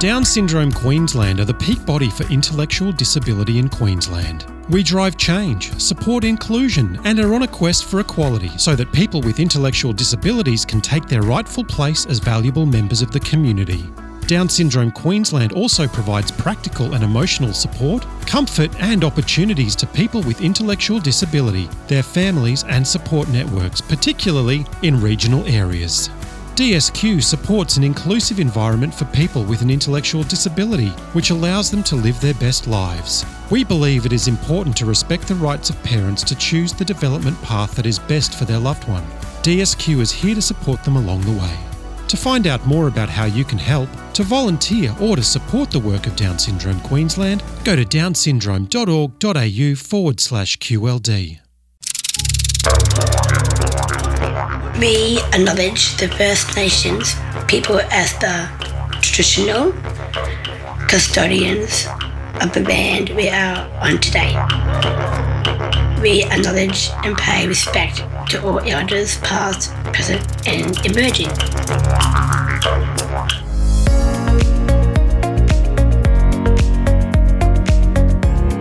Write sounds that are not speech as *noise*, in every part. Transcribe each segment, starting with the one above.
Down Syndrome Queensland are the peak body for intellectual disability in Queensland. We drive change, support inclusion, and are on a quest for equality so that people with intellectual disabilities can take their rightful place as valuable members of the community. Down Syndrome Queensland also provides practical and emotional support, comfort, and opportunities to people with intellectual disability, their families, and support networks, particularly in regional areas. DSQ supports an inclusive environment for people with an intellectual disability, which allows them to live their best lives. We believe it is important to respect the rights of parents to choose the development path that is best for their loved one. DSQ is here to support them along the way. To find out more about how you can help, to volunteer, or to support the work of Down Syndrome Queensland, go to downsyndrome.org.au forward slash QLD. We acknowledge the First Nations people as the traditional custodians of the land we are on today. We acknowledge and pay respect to all elders past, present and emerging.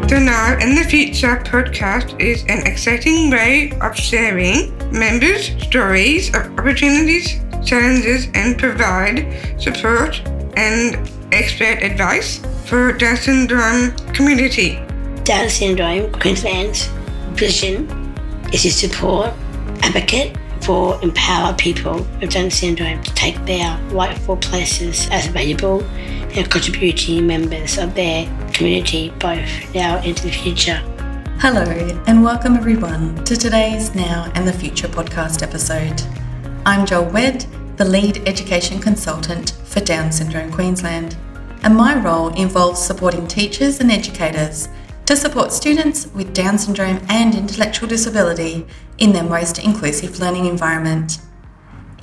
The Now in the Future podcast is an exciting way of sharing members' stories of opportunities, challenges, and provide support and expert advice for Down syndrome community. Down syndrome Queensland's vision is to support, advocate for empower people with Down syndrome to take their rightful places as valuable and contributing members of their community both now and into the future. Hello, and welcome everyone to today's Now and the Future podcast episode. I'm Joel Wedd, the lead education consultant for Down Syndrome Queensland, and my role involves supporting teachers and educators to support students with Down syndrome and intellectual disability in their most inclusive learning environment.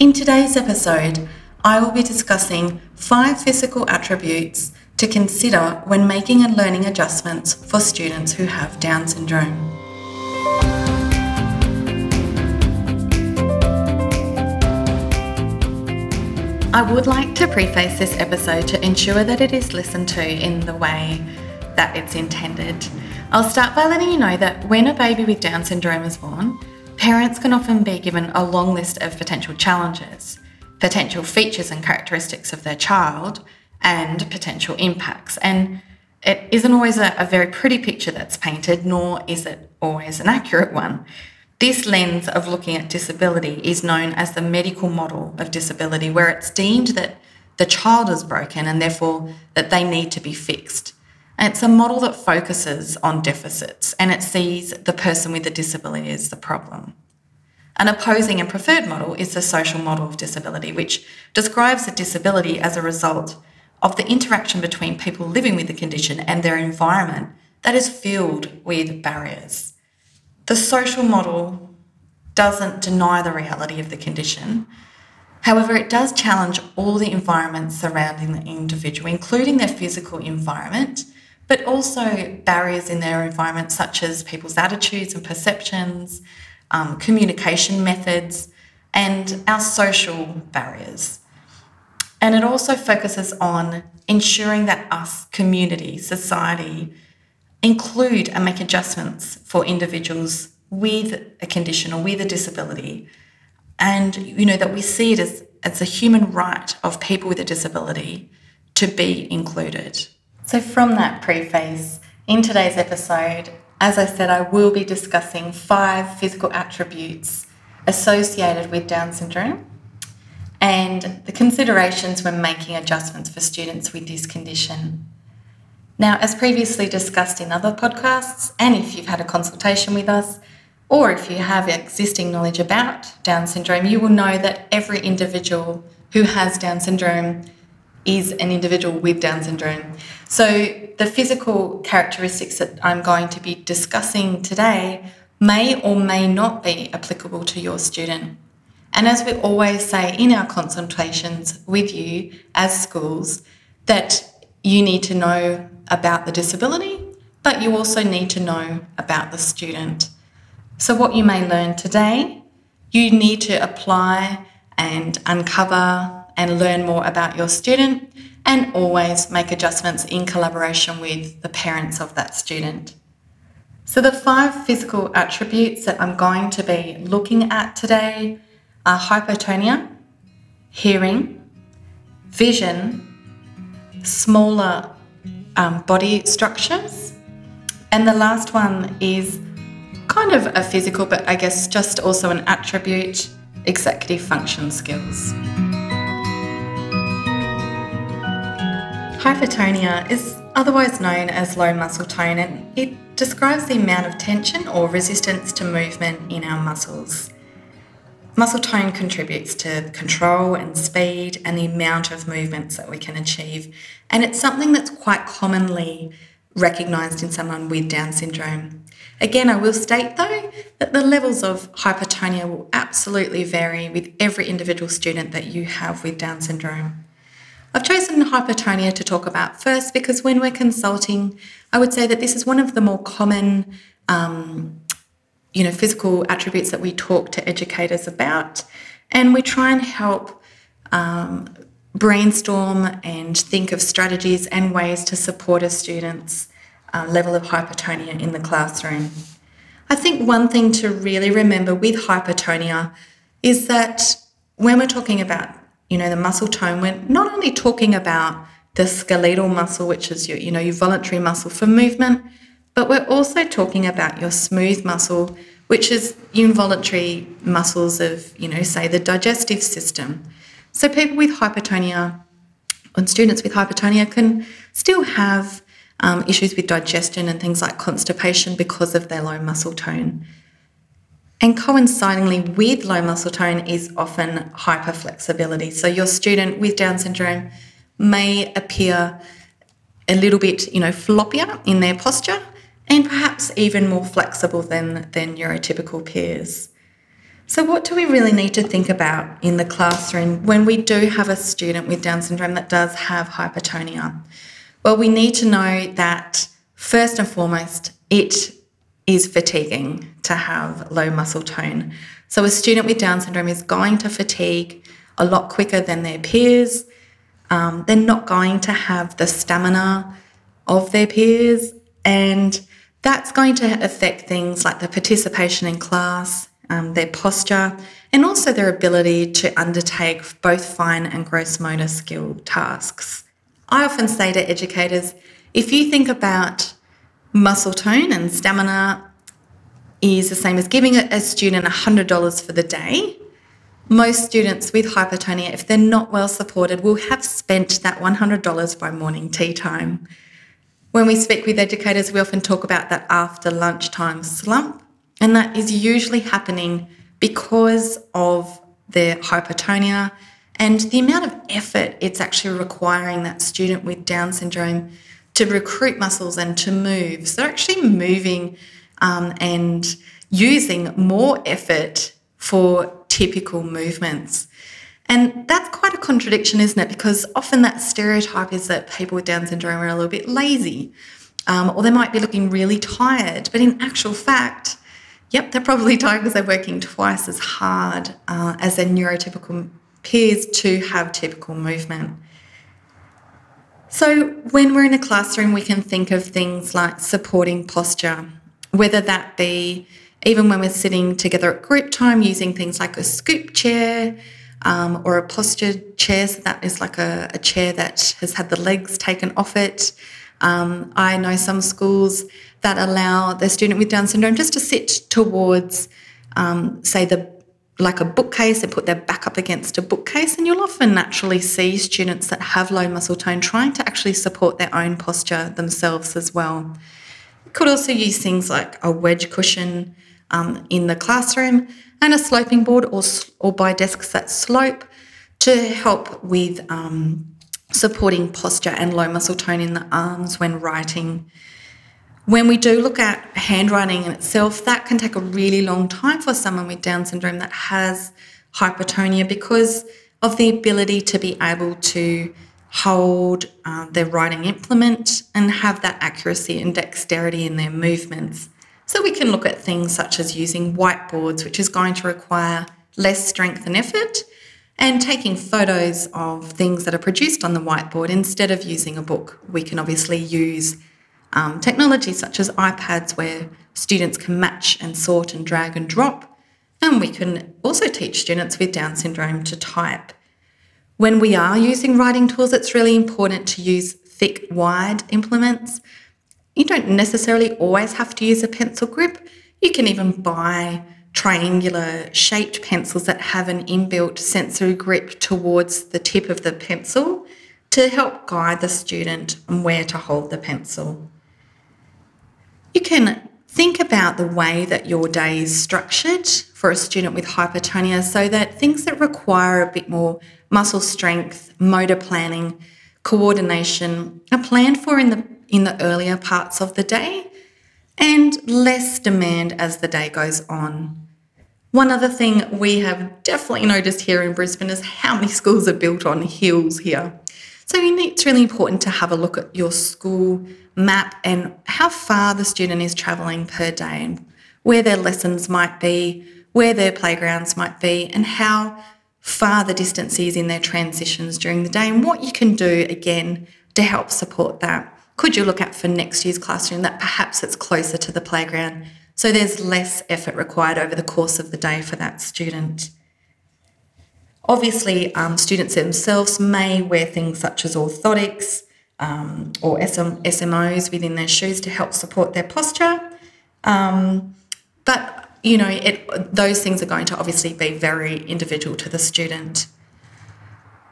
In today's episode, I will be discussing five physical attributes to consider when making and learning adjustments for students who have Down syndrome. I would like to preface this episode to ensure that it is listened to in the way that it's intended. I'll start by letting you know that when a baby with Down syndrome is born, parents can often be given a long list of potential challenges, potential features and characteristics of their child, and potential impacts. And it isn't always a, a very pretty picture that's painted, nor is it always an accurate one. This lens of looking at disability is known as the medical model of disability, where it's deemed that the child is broken and therefore that they need to be fixed. And it's a model that focuses on deficits and it sees the person with the disability as the problem. An opposing and preferred model is the social model of disability, which describes a disability as a result of the interaction between people living with the condition and their environment that is filled with barriers. The social model doesn't deny the reality of the condition. However, it does challenge all the environments surrounding the individual, including their physical environment, but also barriers in their environment, such as people's attitudes and perceptions, um, communication methods, and our social barriers. And it also focuses on ensuring that us, community, society, include and make adjustments for individuals with a condition or with a disability. And, you know, that we see it as, as a human right of people with a disability to be included. So, from that preface, in today's episode, as I said, I will be discussing five physical attributes associated with Down syndrome and the considerations when making adjustments for students with this condition. Now, as previously discussed in other podcasts, and if you've had a consultation with us, or if you have existing knowledge about Down syndrome, you will know that every individual who has Down syndrome is an individual with Down syndrome. So, the physical characteristics that I'm going to be discussing today may or may not be applicable to your student. And as we always say in our consultations with you as schools, that you need to know about the disability, but you also need to know about the student. So, what you may learn today, you need to apply and uncover and learn more about your student and always make adjustments in collaboration with the parents of that student. So, the five physical attributes that I'm going to be looking at today are hypotonia, hearing, vision, smaller um, body structures, and the last one is kind of a physical, but I guess just also an attribute executive function skills. Hypotonia is otherwise known as low muscle tone and it describes the amount of tension or resistance to movement in our muscles. Muscle tone contributes to control and speed and the amount of movements that we can achieve, and it's something that's quite commonly recognised in someone with Down syndrome. Again, I will state though that the levels of hypotonia will absolutely vary with every individual student that you have with Down syndrome. I've chosen hypotonia to talk about first because when we're consulting, I would say that this is one of the more common, um, you know, physical attributes that we talk to educators about, and we try and help um, brainstorm and think of strategies and ways to support a student's uh, level of hypertonia in the classroom. I think one thing to really remember with hypertonia is that when we're talking about, you know, the muscle tone, we're not only talking about the skeletal muscle, which is your, you know, your voluntary muscle for movement, but we're also talking about your smooth muscle, which is involuntary muscles of, you know, say the digestive system. So people with hypotonia and students with hypotonia can still have um, issues with digestion and things like constipation because of their low muscle tone. And coincidingly with low muscle tone is often hyperflexibility. So your student with Down syndrome may appear a little bit, you know, floppier in their posture and perhaps even more flexible than, than neurotypical peers. So, what do we really need to think about in the classroom when we do have a student with Down syndrome that does have hypotonia? Well, we need to know that first and foremost, it is fatiguing to have low muscle tone. So, a student with Down syndrome is going to fatigue a lot quicker than their peers. Um, they're not going to have the stamina of their peers, and that's going to affect things like the participation in class, um, their posture, and also their ability to undertake both fine and gross motor skill tasks. I often say to educators if you think about muscle tone and stamina is the same as giving a student $100 for the day, most students with hypotonia, if they're not well supported, will have spent that $100 by morning tea time. When we speak with educators, we often talk about that after lunchtime slump and that is usually happening because of their hypotonia and the amount of effort it's actually requiring that student with Down syndrome to recruit muscles and to move. So they're actually moving um, and using more effort for typical movements. And that's quite a contradiction, isn't it? Because often that stereotype is that people with Down syndrome are a little bit lazy um, or they might be looking really tired. But in actual fact, Yep, they're probably *laughs* tired because they're working twice as hard uh, as their neurotypical peers to have typical movement. So, when we're in a classroom, we can think of things like supporting posture, whether that be even when we're sitting together at group time using things like a scoop chair um, or a postured chair. So, that is like a, a chair that has had the legs taken off it. Um, I know some schools that allow the student with Down syndrome just to sit towards, um, say, the like a bookcase and put their back up against a bookcase. And you'll often naturally see students that have low muscle tone trying to actually support their own posture themselves as well. You could also use things like a wedge cushion um, in the classroom and a sloping board or, or by desks that slope to help with um, supporting posture and low muscle tone in the arms when writing. When we do look at handwriting in itself, that can take a really long time for someone with Down syndrome that has hypotonia because of the ability to be able to hold uh, their writing implement and have that accuracy and dexterity in their movements. So we can look at things such as using whiteboards, which is going to require less strength and effort and taking photos of things that are produced on the whiteboard instead of using a book. We can obviously use um, technology such as iPads where students can match and sort and drag and drop. And we can also teach students with Down syndrome to type. When we are using writing tools, it's really important to use thick, wide implements. You don't necessarily always have to use a pencil grip. You can even buy triangular shaped pencils that have an inbuilt sensory grip towards the tip of the pencil to help guide the student on where to hold the pencil. You can think about the way that your day is structured for a student with hypertonia so that things that require a bit more muscle strength, motor planning, coordination are planned for in the in the earlier parts of the day and less demand as the day goes on. One other thing we have definitely noticed here in Brisbane is how many schools are built on hills here. So it's really important to have a look at your school map and how far the student is travelling per day and where their lessons might be, where their playgrounds might be, and how far the distance is in their transitions during the day and what you can do again to help support that. Could you look at for next year's classroom that perhaps it's closer to the playground so there's less effort required over the course of the day for that student. Obviously, um, students themselves may wear things such as orthotics um, or SM, SMOs within their shoes to help support their posture. Um, but, you know, it, those things are going to obviously be very individual to the student.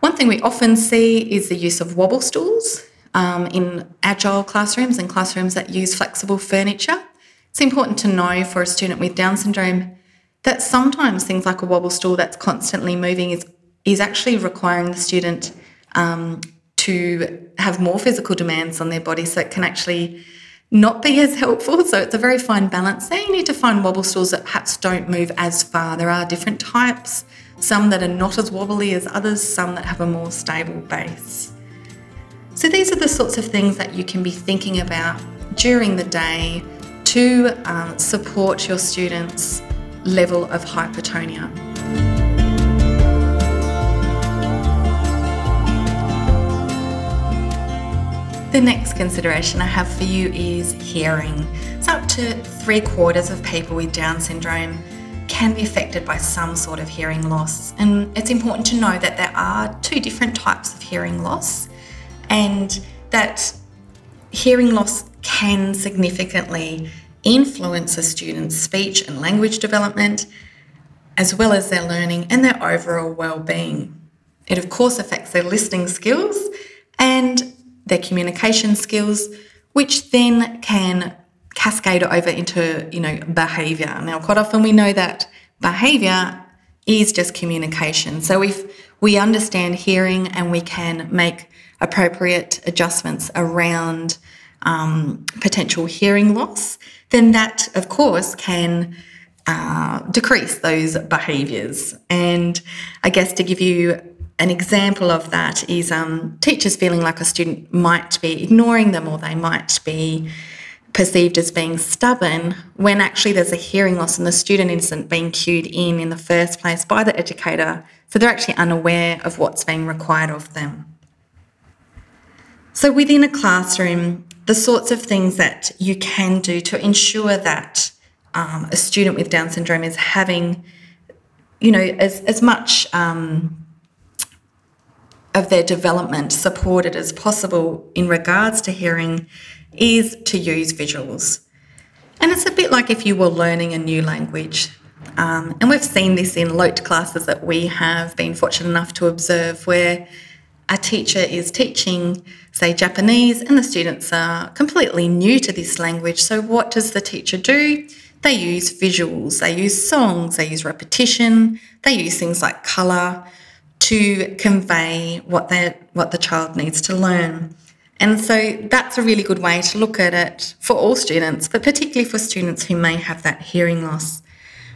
One thing we often see is the use of wobble stools um, in agile classrooms and classrooms that use flexible furniture. It's important to know for a student with Down syndrome that sometimes things like a wobble stool that's constantly moving is, is actually requiring the student um, to have more physical demands on their body so it can actually not be as *laughs* helpful. So it's a very fine balance there. You need to find wobble stools that perhaps don't move as far. There are different types, some that are not as wobbly as others, some that have a more stable base. So these are the sorts of things that you can be thinking about during the day to um, support your students' level of hypertonia. The next consideration I have for you is hearing. So, up to three quarters of people with Down syndrome can be affected by some sort of hearing loss. And it's important to know that there are two different types of hearing loss, and that hearing loss can significantly influence a student's speech and language development, as well as their learning and their overall well-being. It of course affects their listening skills and their communication skills, which then can cascade over into, you know, behavior. Now, quite often we know that behavior is just communication. So if we understand hearing and we can make appropriate adjustments around um, potential hearing loss, then that, of course, can uh, decrease those behaviours. And I guess to give you an example of that is um, teachers feeling like a student might be ignoring them or they might be perceived as being stubborn when actually there's a hearing loss and the student isn't being cued in in the first place by the educator. So they're actually unaware of what's being required of them. So within a classroom, the sorts of things that you can do to ensure that um, a student with Down syndrome is having, you know, as, as much um, of their development supported as possible in regards to hearing is to use visuals. And it's a bit like if you were learning a new language. Um, and we've seen this in LOTE classes that we have been fortunate enough to observe where a teacher is teaching, say, Japanese, and the students are completely new to this language. So, what does the teacher do? They use visuals, they use songs, they use repetition, they use things like colour to convey what, what the child needs to learn. And so that's a really good way to look at it for all students, but particularly for students who may have that hearing loss.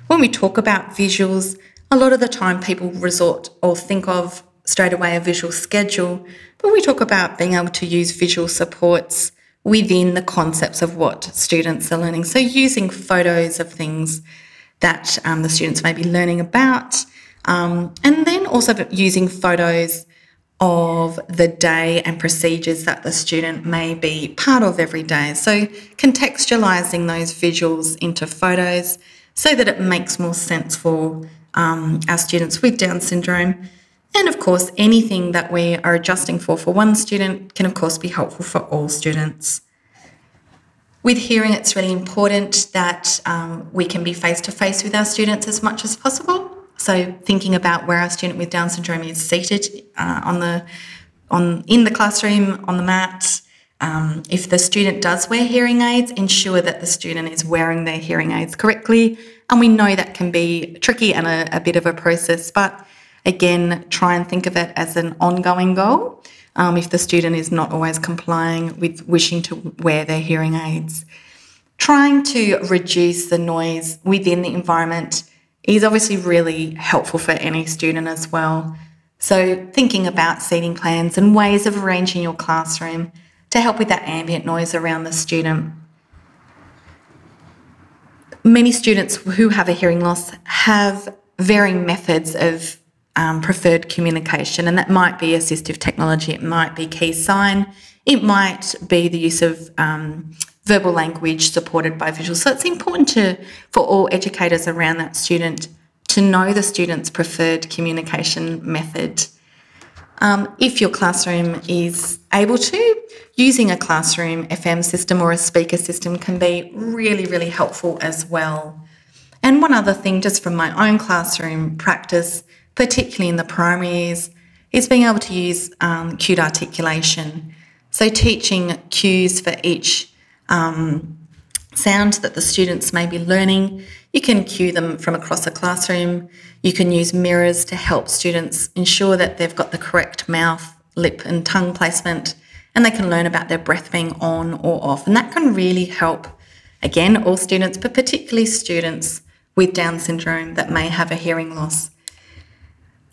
When we talk about visuals, a lot of the time people resort or think of straight away a visual schedule, but we talk about being able to use visual supports within the concepts of what students are learning. So, using photos of things that um, the students may be learning about, Um, and then also using photos of the day and procedures that the student may be part of every day. So contextualizing those visuals into photos so that it makes more sense for um, our students with Down syndrome. And of course, anything that we are adjusting for for one student can, of course, be helpful for all students. With hearing, it's really important that um, we can be face to face with our students as much as possible. So, thinking about where our student with Down syndrome is seated uh, on the on in the classroom on the mat. Um, if the student does wear hearing aids, ensure that the student is wearing their hearing aids correctly. And we know that can be tricky and a, a bit of a process, but again, try and think of it as an ongoing goal um, if the student is not always complying with wishing to wear their hearing aids. Trying to reduce the noise within the environment is obviously really helpful for any student as well. So, thinking about seating plans and ways of arranging your classroom to help with that ambient noise around the student. Many students who have a hearing loss have varying methods of um, preferred communication, and that might be assistive technology, it might be key sign, it might be the use of um, verbal language supported by visual. So it's important to for all educators around that student to know the student's preferred communication method. Um, if your classroom is able to, using a classroom FM system or a speaker system can be really, really helpful as well. And one other thing, just from my own classroom practice, particularly in the primaries, is being able to use um, cued articulation. So, teaching cues for each um, sound that the students may be learning. You can cue them from across a classroom. You can use mirrors to help students ensure that they've got the correct mouth, lip, and tongue placement, and they can learn about their breath being on or off. And that can really help, again, all students, but particularly students with Down syndrome that may have a hearing loss.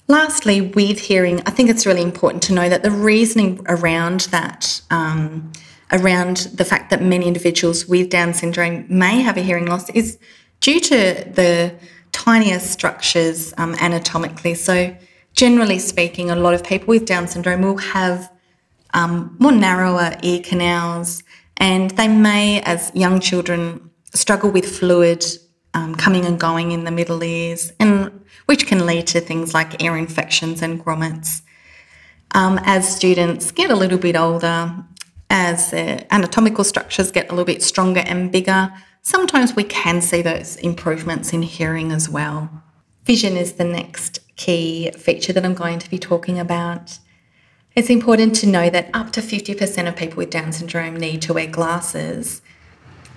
Lastly, with hearing, I think it's really important to know that the reasoning around that, um, around the fact that many individuals with Down syndrome may have a hearing loss, is due to the tinier structures um, anatomically. So, generally speaking, a lot of people with Down syndrome will have um, more narrower ear canals, and they may, as young children, struggle with fluid um, coming and going in the middle ears, and which can lead to things like ear infections and grommets. Um, as students get a little bit older, as their anatomical structures get a little bit stronger and bigger, sometimes we can see those improvements in hearing as well. Vision is the next key feature that I'm going to be talking about. It's important to know that up to 50% of people with Down syndrome need to wear glasses,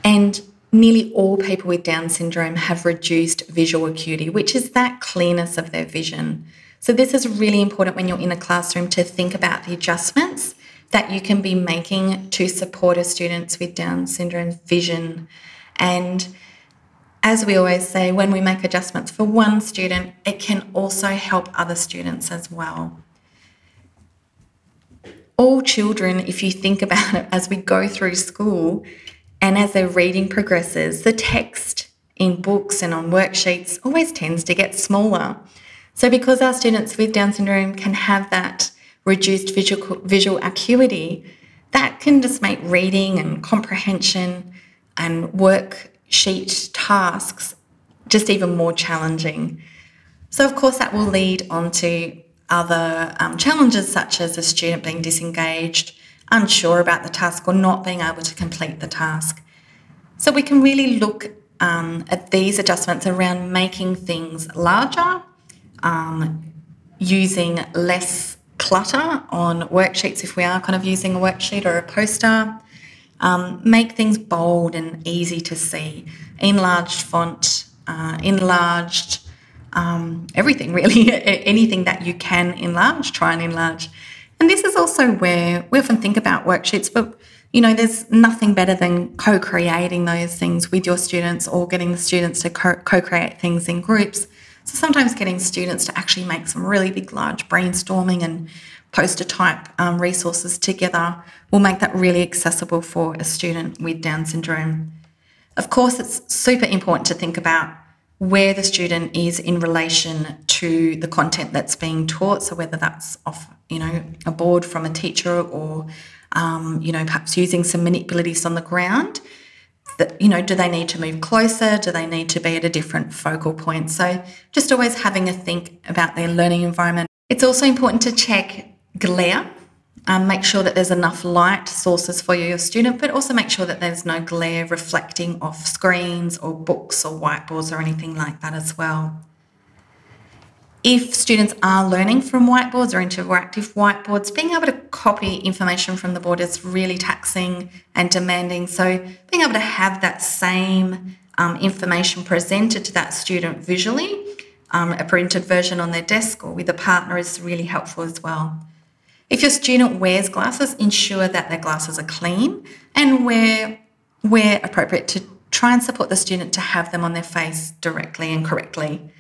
and nearly all people with Down syndrome have reduced visual acuity, which is that clearness of their vision. So, this is really important when you're in a classroom to think about the adjustments that you can be making to support a students with Down syndrome vision. And as we always say, when we make adjustments for one student, it can also help other students as well. All children, if you think about it as we go through school, and as their reading progresses, the text in books and on worksheets always tends to get smaller. So, because our students with Down syndrome can have that reduced visual, visual acuity, that can just make reading and comprehension and worksheet tasks just even more challenging. So, of course, that will lead on to other um, challenges such as a student being disengaged unsure about the task or not being able to complete the task. So we can really look um, at these adjustments around making things larger, um, using less clutter on worksheets if we are kind of using a worksheet or a poster, um, make things bold and easy to see, enlarged font, uh, enlarged um, everything really, *laughs* anything that you can enlarge, try and enlarge. And this is also where we often think about worksheets, but you know, there's nothing better than co creating those things with your students or getting the students to co create things in groups. So sometimes getting students to actually make some really big, large brainstorming and poster type um, resources together will make that really accessible for a student with Down syndrome. Of course, it's super important to think about where the student is in relation to the content that's being taught. So whether that's off, you know, a board from a teacher or, um, you know, perhaps using some manipulatives on the ground. That, you know, do they need to move closer? Do they need to be at a different focal point? So just always having a think about their learning environment. It's also important to check glare um, make sure that there's enough light sources for your student, but also make sure that there's no glare reflecting off screens or books or whiteboards or anything like that as well. If students are learning from whiteboards or interactive whiteboards, being able to copy information from the board is really taxing and demanding. So, being able to have that same um, information presented to that student visually, um, a printed version on their desk or with a partner, is really helpful as well. If your student wears glasses, ensure that their glasses are clean and where, where appropriate to try and support the student to have them on their face directly and correctly.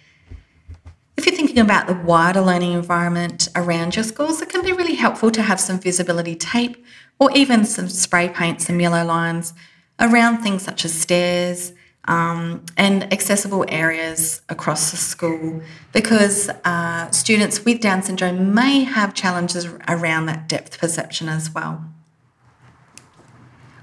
If you're thinking about the wider learning environment around your schools, it can be really helpful to have some visibility tape or even some spray paint, some yellow lines around things such as stairs, um, and accessible areas across the school because uh, students with Down syndrome may have challenges around that depth perception as well.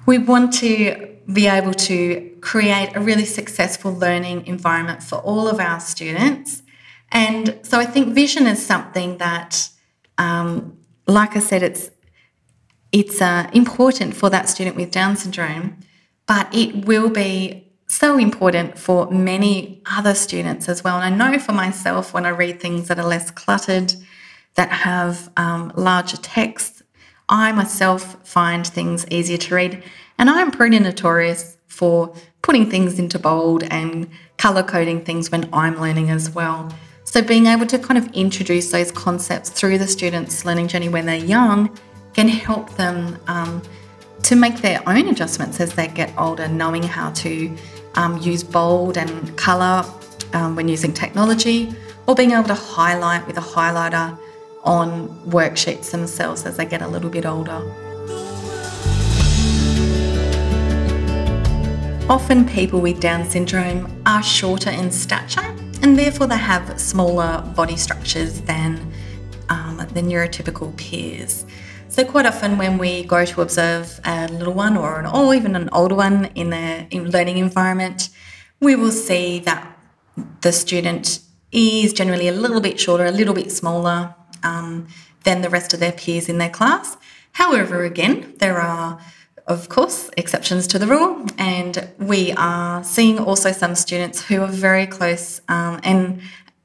We want to be able to create a really successful learning environment for all of our students. And so I think vision is something that, um, like I said, it's it's uh, important for that student with Down syndrome, but it will be so important for many other students as well. And I know for myself, when I read things that are less cluttered, that have um, larger text, I myself find things easier to read. And I'm pretty notorious for putting things into bold and color coding things when I'm learning as well. So, being able to kind of introduce those concepts through the students' learning journey when they're young can help them um, to make their own adjustments as they get older, knowing how to um, use bold and colour um, when using technology, or being able to highlight with a highlighter on worksheets themselves as they get a little bit older. Often, people with Down syndrome are shorter in stature and therefore they have smaller body structures than um, the neurotypical peers. So quite often when we go to observe a little one or an or even an older one in a in learning environment, we will see that the student is generally a little bit shorter, a little bit smaller um, than the rest of their peers in their class. However, again, there are of course, exceptions to the rule, and we are seeing also some students who are very close um, and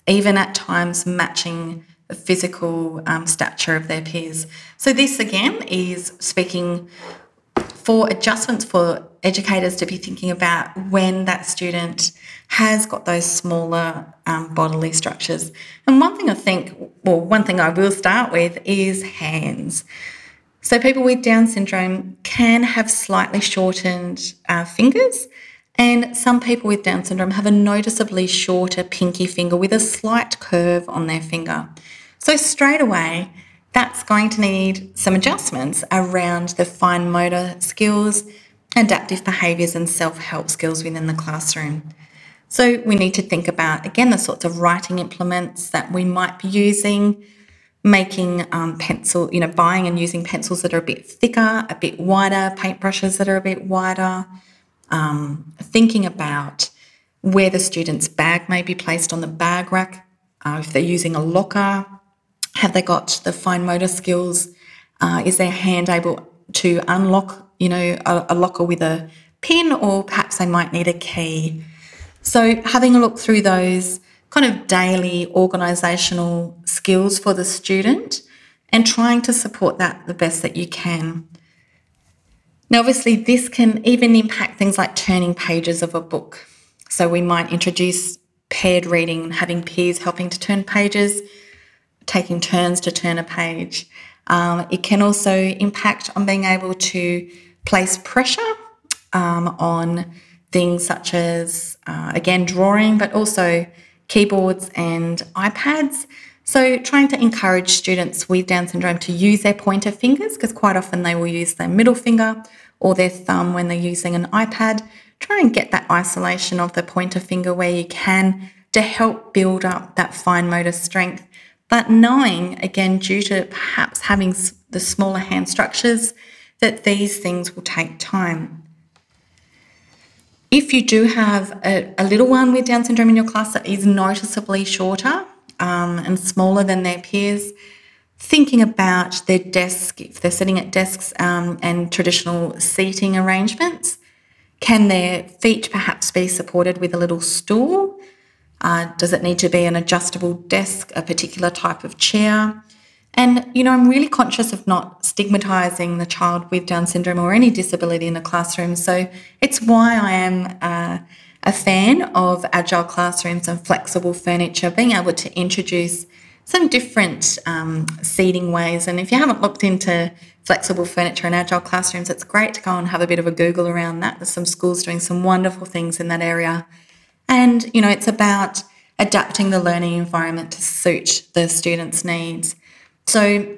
even at times matching physical um, stature of their peers. So, this again is speaking for adjustments for educators to be thinking about when that student has got those smaller um, bodily structures. And one thing I think, well, one thing I will start with is hands. So, people with Down syndrome can have slightly shortened uh, fingers, and some people with Down syndrome have a noticeably shorter pinky finger with a slight curve on their finger. So, straight away, that's going to need some adjustments around the fine motor skills, adaptive behaviours, and self help skills within the classroom. So, we need to think about again the sorts of writing implements that we might be using, making um, pencil, you know, buying and using pencils that are a bit thicker, a bit wider, paintbrushes that are a bit wider, um, thinking about where the student's bag may be placed on the bag rack, uh, if they're using a locker, have they got the fine motor skills? Uh, is their hand able to unlock, you know, a, a locker with a pin, or perhaps they might need a key? So, having a look through those kind of daily organisational skills for the student and trying to support that the best that you can. Now, obviously, this can even impact things like turning pages of a book. So, we might introduce paired reading, having peers helping to turn pages taking turns to turn a page. Um, it can also impact on being able to place pressure um, on things such as, uh, again, drawing, but also keyboards and iPads. So, trying to encourage students with Down syndrome to use their pointer fingers because quite often they will use their middle finger or their thumb when they're using an iPad. try and get that isolation of the pointer finger where you can to help build up that fine motor strength. But knowing, again, due to perhaps having the smaller hand structures, that these things will take time. If you do have a, a little one with Down syndrome in your class that is noticeably shorter um, and smaller than their peers, thinking about their desk, if they're sitting at desks um, and traditional seating arrangements, can their feet perhaps be supported with a little stool? Uh, does it need to be an adjustable desk, a particular type of chair? And, you know, I'm really conscious of not stigmatizing the child with Down syndrome or any disability in the classroom. So it's why I am uh, a fan of agile classrooms and flexible furniture, being able to introduce some different um, seating ways. And if you haven't looked into flexible furniture and agile classrooms, it's great to go and have a bit of a Google around that. There's some schools doing some wonderful things in that area. And, you know, it's about adapting the learning environment to suit the students' needs. So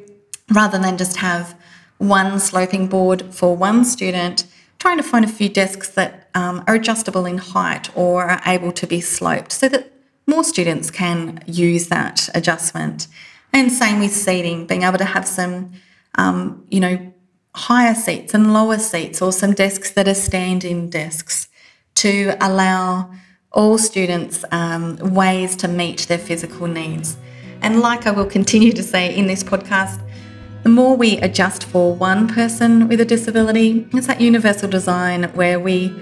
rather than just have one sloping board for one student, trying to find a few desks that um, are adjustable in height or are able to be sloped so that more students can use that adjustment. And same with seating, being able to have some, um, you know, higher seats and lower seats or some desks that are standing desks to allow all students um, ways to meet their physical needs. And like I will continue to say in this podcast, the more we adjust for one person with a disability, it's that universal design where we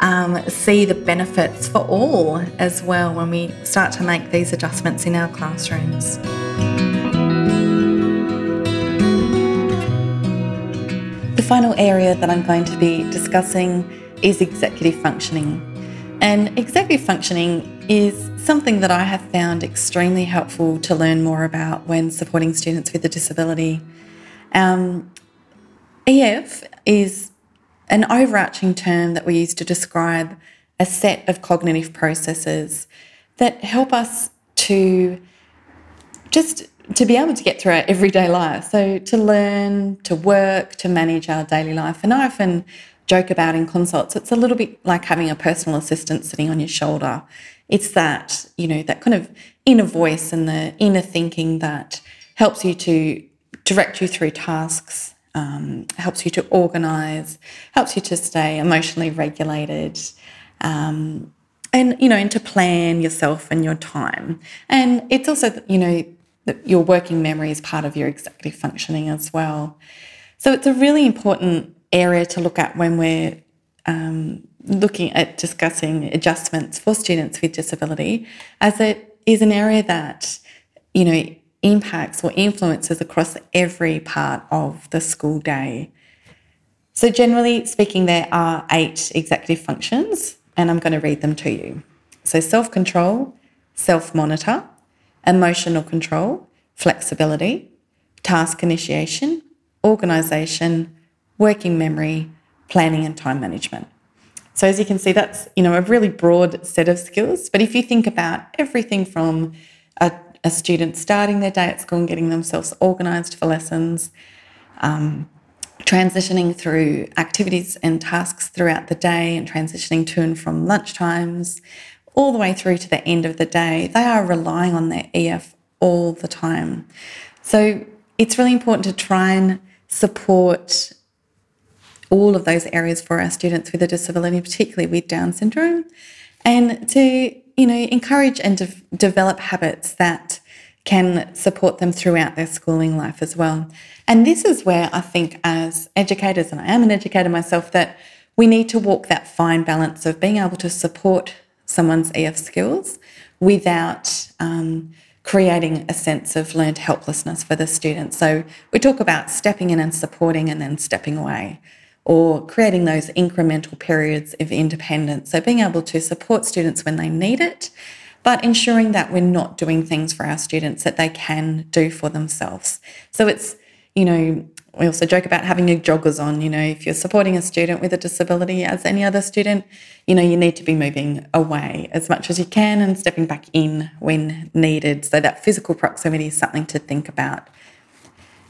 um, see the benefits for all as well when we start to make these adjustments in our classrooms. The final area that I'm going to be discussing is executive functioning. And executive functioning is something that I have found extremely helpful to learn more about when supporting students with a disability. Um, EF is an overarching term that we use to describe a set of cognitive processes that help us to just to be able to get through our everyday life. So to learn, to work, to manage our daily life. And I often joke about in consults, it's a little bit like having a personal assistant sitting on your shoulder. It's that, you know, that kind of inner voice and the inner thinking that helps you to direct you through tasks, um, helps you to organize, helps you to stay emotionally regulated. Um, and you know, and to plan yourself and your time. And it's also, you know, that your working memory is part of your executive functioning as well. So it's a really important area to look at when we're um, looking at discussing adjustments for students with disability, as it is an area that, you know, impacts or influences across every part of the school day. So, generally speaking, there are eight executive functions, and I'm going to read them to you. So, self control, self monitor, emotional control, flexibility, task initiation, organisation, working memory, planning and time management. So as you can see, that's you know a really broad set of skills. But if you think about everything from a, a student starting their day at school and getting themselves organised for lessons, um, transitioning through activities and tasks throughout the day, and transitioning to and from lunch times, all the way through to the end of the day, they are relying on their EF all the time. So it's really important to try and support all of those areas for our students with a disability, particularly with Down syndrome, and to you know encourage and de- develop habits that can support them throughout their schooling life as well. And this is where I think, as educators, and I am an educator myself, that we need to walk that fine balance of being able to support someone's EF skills without um, creating a sense of learned helplessness for the student. So we talk about stepping in and supporting and then stepping away or creating those incremental periods of independence. So being able to support students when they need it, but ensuring that we're not doing things for our students that they can do for themselves. So it's, you know, we also joke about having your joggers on. You know, if you're supporting a student with a disability as any other student, you know, you need to be moving away as much as you can and stepping back in when needed. So that physical proximity is something to think about.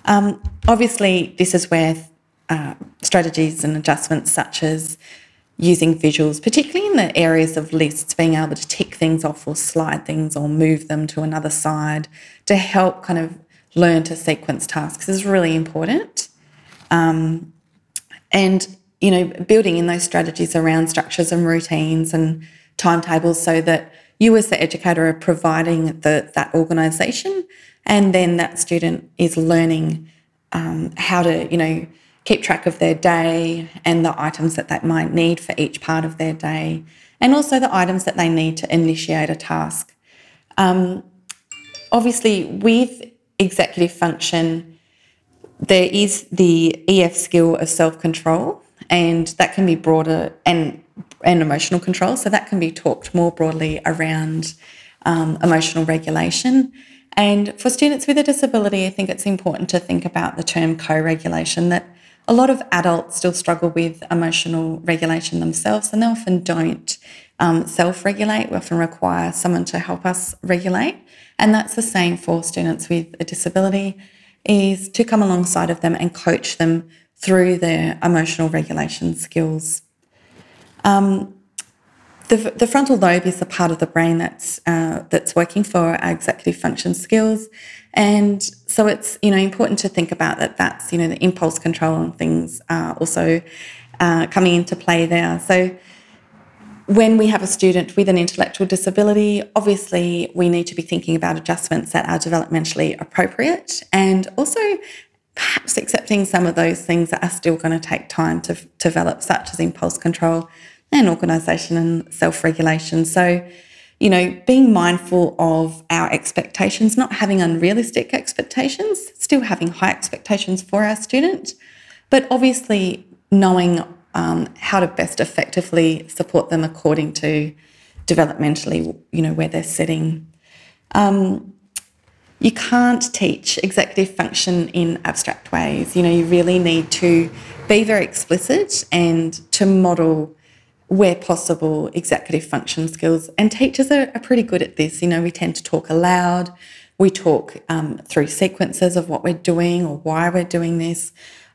Um, obviously, this is where uh, strategies and adjustments such as using visuals, particularly in the areas of lists, being able to tick things off or slide things or move them to another side to help kind of learn to sequence tasks is really important. Um, and, you know, building in those strategies around structures and routines and timetables so that you as the educator are providing the, that organisation and then that student is learning um, how to, you know, keep track of their day and the items that they might need for each part of their day, and also the items that they need to initiate a task. Um, obviously, with executive function, there is the EF skill of self control, and that can be broader and and emotional control. So that can be talked more broadly around um, emotional regulation. And for students with a disability, I think it's important to think about the term co regulation that a lot of adults still struggle with emotional regulation themselves, and they often don't um, self regulate. We often require someone to help us regulate. And that's the same for students with a disability, is to come alongside of them and coach them through their emotional regulation skills. Um, the, the, frontal lobe is the part of the brain that's uh, that's working for our executive function skills, and so it's you know important to think about that. That's you know the impulse control and things are also uh, coming into play there. So when we have a student with an intellectual disability, obviously we need to be thinking about adjustments that are developmentally appropriate, and also perhaps accepting some of those things that are still going to take time to develop, such as impulse control and organisation and self regulation. So, you know, being mindful of our expectations, not having unrealistic expectations, still having high expectations for our student, but obviously knowing um, how to best effectively support them according to developmentally, you know, where they're sitting. Um, you can't teach executive function in abstract ways. You know, you really need to be very explicit and to model where possible, executive function skills. And teachers are, are, pretty good at this. You know, we tend to talk aloud, we talk um, through sequences of what we're doing or why we're doing this.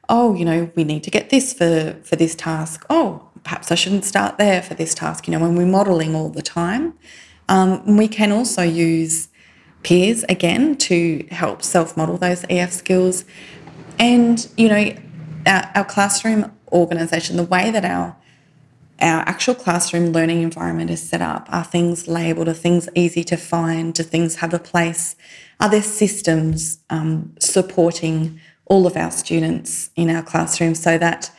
Oh, you know, we need to get this for, for this task. Oh, perhaps I shouldn't start there for this task. You know, when we're modelling all the time, um, we can also use peers again to help self model those EF skills. And, you know, our, our classroom organisation, the way that our our actual classroom learning environment is set up? Are things labelled? Are things easy to find? Do things have a place? Are there systems um, supporting all of our students in our classroom so that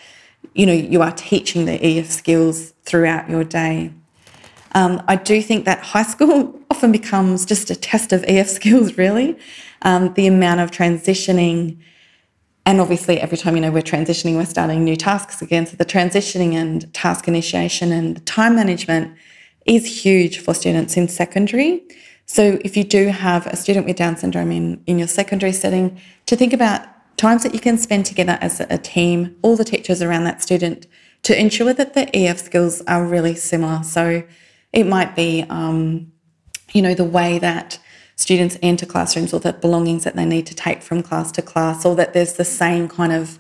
you know you are teaching the EF skills throughout your day? Um, I do think that high school *laughs* often becomes just a test of EF skills, really. Um, the amount of transitioning and obviously, every time you know we're transitioning, we're starting new tasks again. So the transitioning and task initiation and time management is huge for students in secondary. So if you do have a student with Down syndrome in, in your secondary setting, to think about times that you can spend together as a team, all the teachers around that student, to ensure that the EF skills are really similar. So it might be, um, you know, the way that students enter classrooms or the belongings that they need to take from class to class, or that there's the same kind of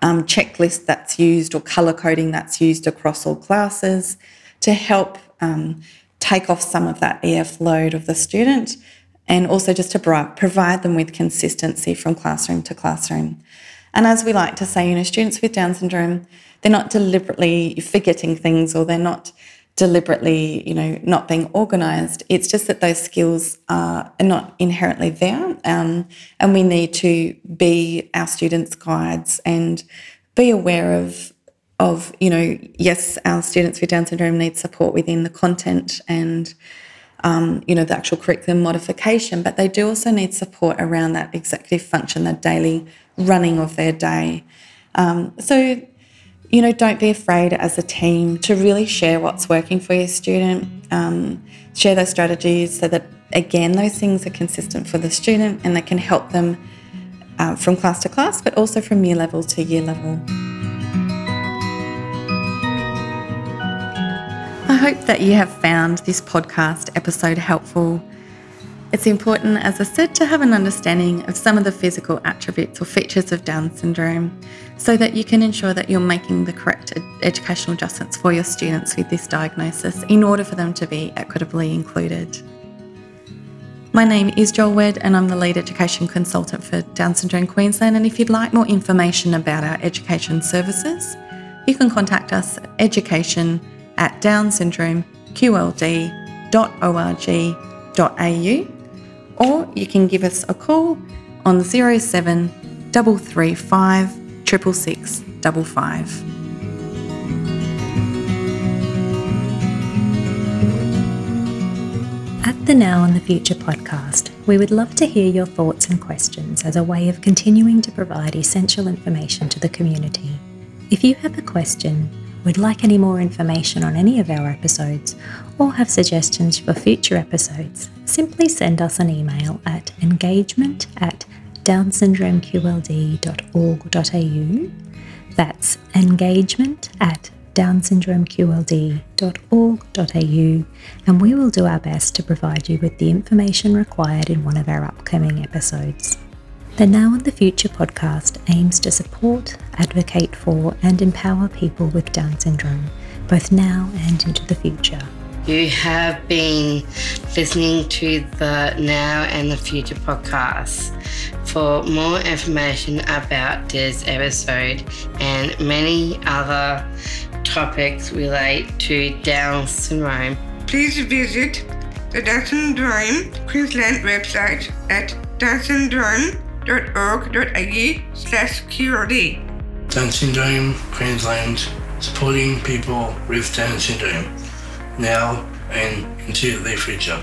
um, checklist that's used or colour coding that's used across all classes to help um, take off some of that EF load of the student and also just to provide them with consistency from classroom to classroom. And as we like to say, you know, students with Down syndrome, they're not deliberately forgetting things or they're not deliberately, you know, not being organised. It's just that those skills are not inherently there, um, and we need to be our students' guides and be aware of of you know, yes, our students with Down syndrome need support within the content and. Um, you know, the actual curriculum modification, but they do also need support around that executive function, the daily running of their day. Um, so you know, don't be afraid as a team to really share what's working for your student, um, share those strategies so that, again, those things are consistent for the student and that can help them uh, from class to class, but also from year level to year level. I hope that you have found this podcast episode helpful. It's important, as I said, to have an understanding of some of the physical attributes or features of Down syndrome so that you can ensure that you're making the correct ed- educational adjustments for your students with this diagnosis in order for them to be equitably included. My name is Joel Wedd and I'm the lead education consultant for Down Syndrome Queensland. And if you'd like more information about our education services, you can contact us at education at downsyndromeqld.org.au or you can give us a call on 07 335 666 At the Now and the Future podcast, we would love to hear your thoughts and questions as a way of continuing to provide essential information to the community. If you have a question, would like any more information on any of our episodes, or have suggestions for future episodes, simply send us an email at engagement at downsyndromeqld.org.au. That's engagement at downsyndromeqld.org.au, and we will do our best to provide you with the information required in one of our upcoming episodes. The Now and the Future podcast aims to support, advocate for, and empower people with Down syndrome, both now and into the future. You have been listening to the Now and the Future podcast. For more information about this episode and many other topics relate to Down syndrome, Please visit the Down Syndrome Queensland website at downsyndrome.org.au slash QLD. Down syndrome Queensland, supporting people with Down syndrome now and into the future.